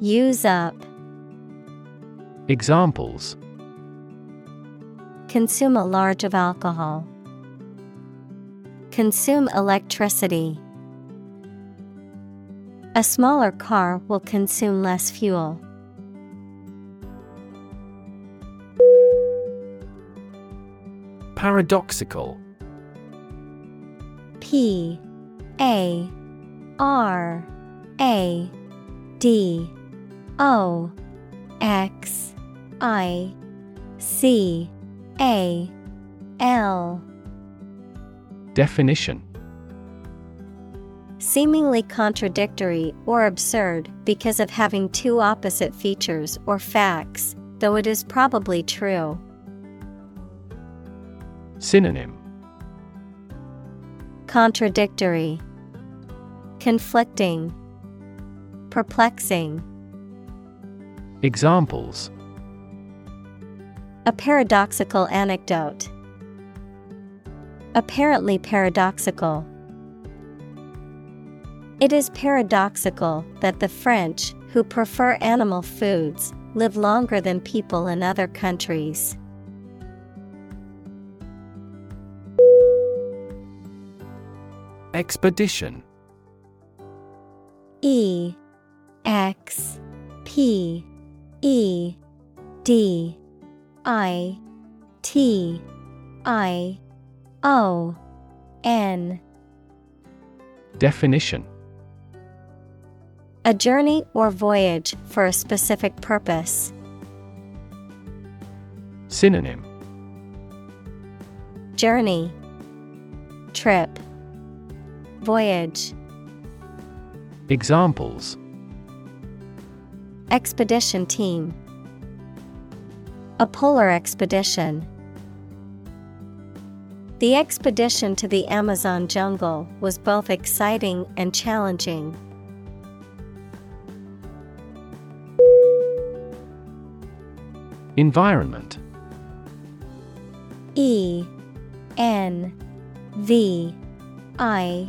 Use up, Examples Consume a large of alcohol. Consume electricity. A smaller car will consume less fuel. Paradoxical P A R A D O X I C A L Definition Seemingly contradictory or absurd because of having two opposite features or facts, though it is probably true. Synonym Contradictory, Conflicting, Perplexing. Examples A paradoxical anecdote. Apparently paradoxical. It is paradoxical that the French, who prefer animal foods, live longer than people in other countries. Expedition. E X P E D I T I O N. Definition. A journey or voyage for a specific purpose. Synonym. Journey. Trip Voyage Examples Expedition team A polar expedition. The expedition to the Amazon jungle was both exciting and challenging. Environment E N V I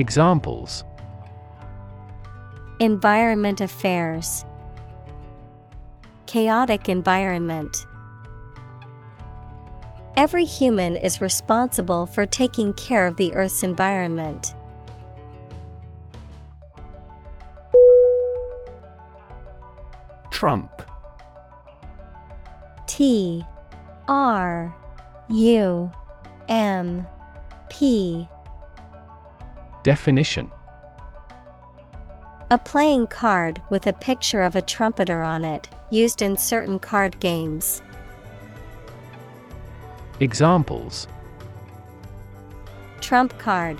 Examples Environment Affairs, Chaotic environment. Every human is responsible for taking care of the Earth's environment. Trump. T R U M P. Definition A playing card with a picture of a trumpeter on it, used in certain card games. Examples Trump card.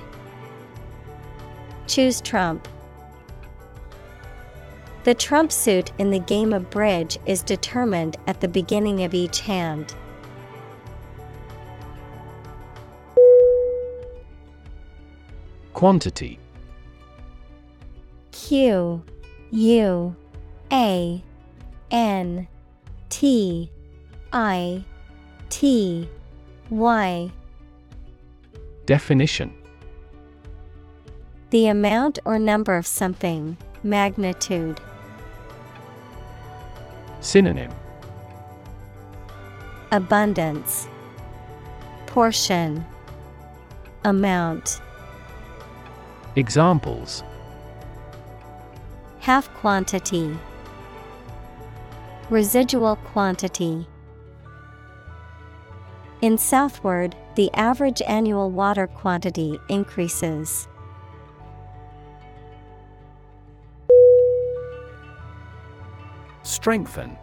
Choose Trump. The trump suit in the game of bridge is determined at the beginning of each hand. Quantity. Q U A N T I T Y. Definition. The amount or number of something, magnitude. Synonym. Abundance, Portion, Amount. Examples Half quantity, Residual quantity. In southward, the average annual water quantity increases. Strengthen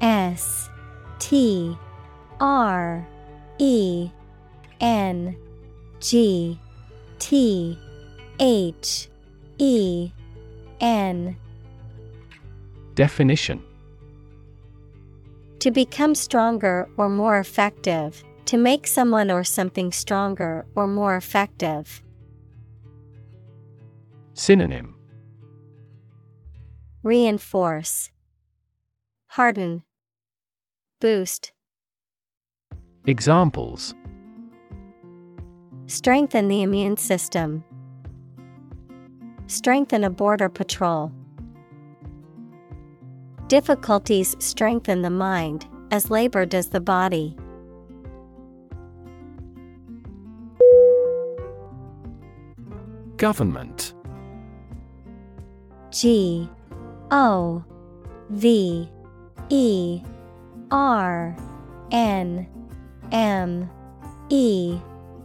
S T R E N G T H E N. Definition. To become stronger or more effective, to make someone or something stronger or more effective. Synonym. Reinforce, Harden, Boost. Examples Strengthen the immune system. Strengthen a border patrol. Difficulties strengthen the mind, as labor does the body. Government G O V E R N M E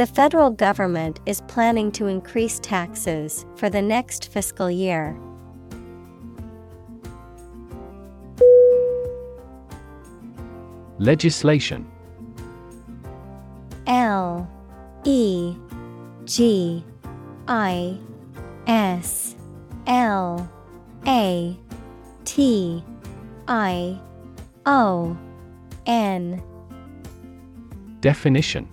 The federal government is planning to increase taxes for the next fiscal year. Legislation. L E G I S L A T I O N. Definition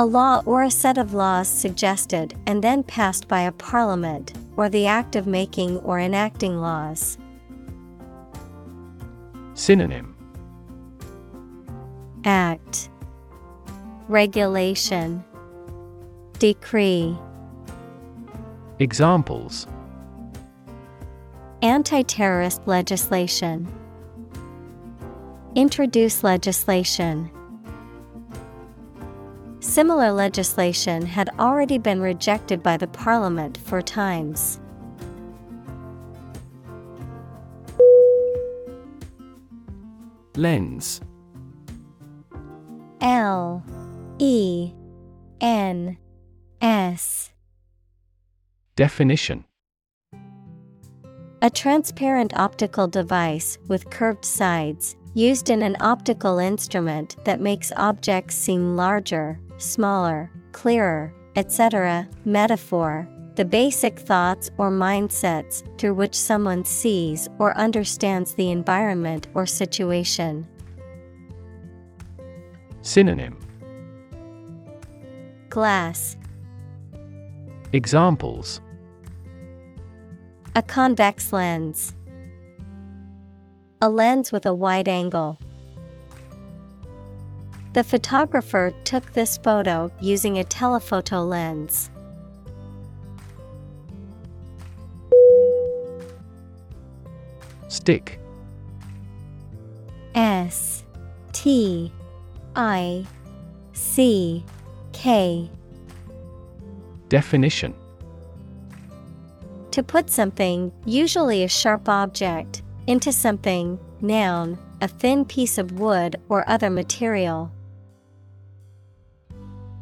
A law or a set of laws suggested and then passed by a parliament, or the act of making or enacting laws. Synonym. Act. Regulation. Decree. Examples. Anti terrorist legislation. Introduce legislation. Similar legislation had already been rejected by the Parliament four times. Lens. L. E. N. S. Definition. A transparent optical device with curved sides, used in an optical instrument that makes objects seem larger, smaller, clearer, etc. Metaphor the basic thoughts or mindsets through which someone sees or understands the environment or situation. Synonym Glass, Examples a convex lens, a lens with a wide angle. The photographer took this photo using a telephoto lens. Stick S T I C K Definition To put something, usually a sharp object, into something, noun, a thin piece of wood or other material.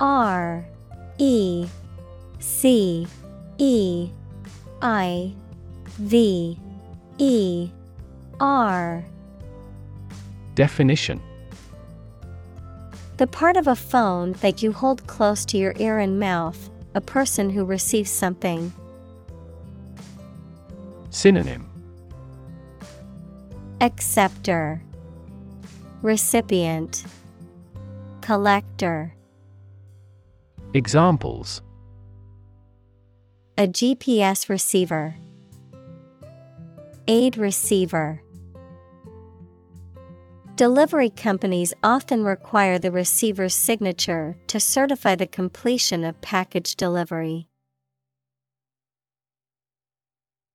R E C E I V E R Definition The part of a phone that you hold close to your ear and mouth, a person who receives something. Synonym Acceptor, Recipient, Collector. Examples A GPS receiver, Aid receiver. Delivery companies often require the receiver's signature to certify the completion of package delivery.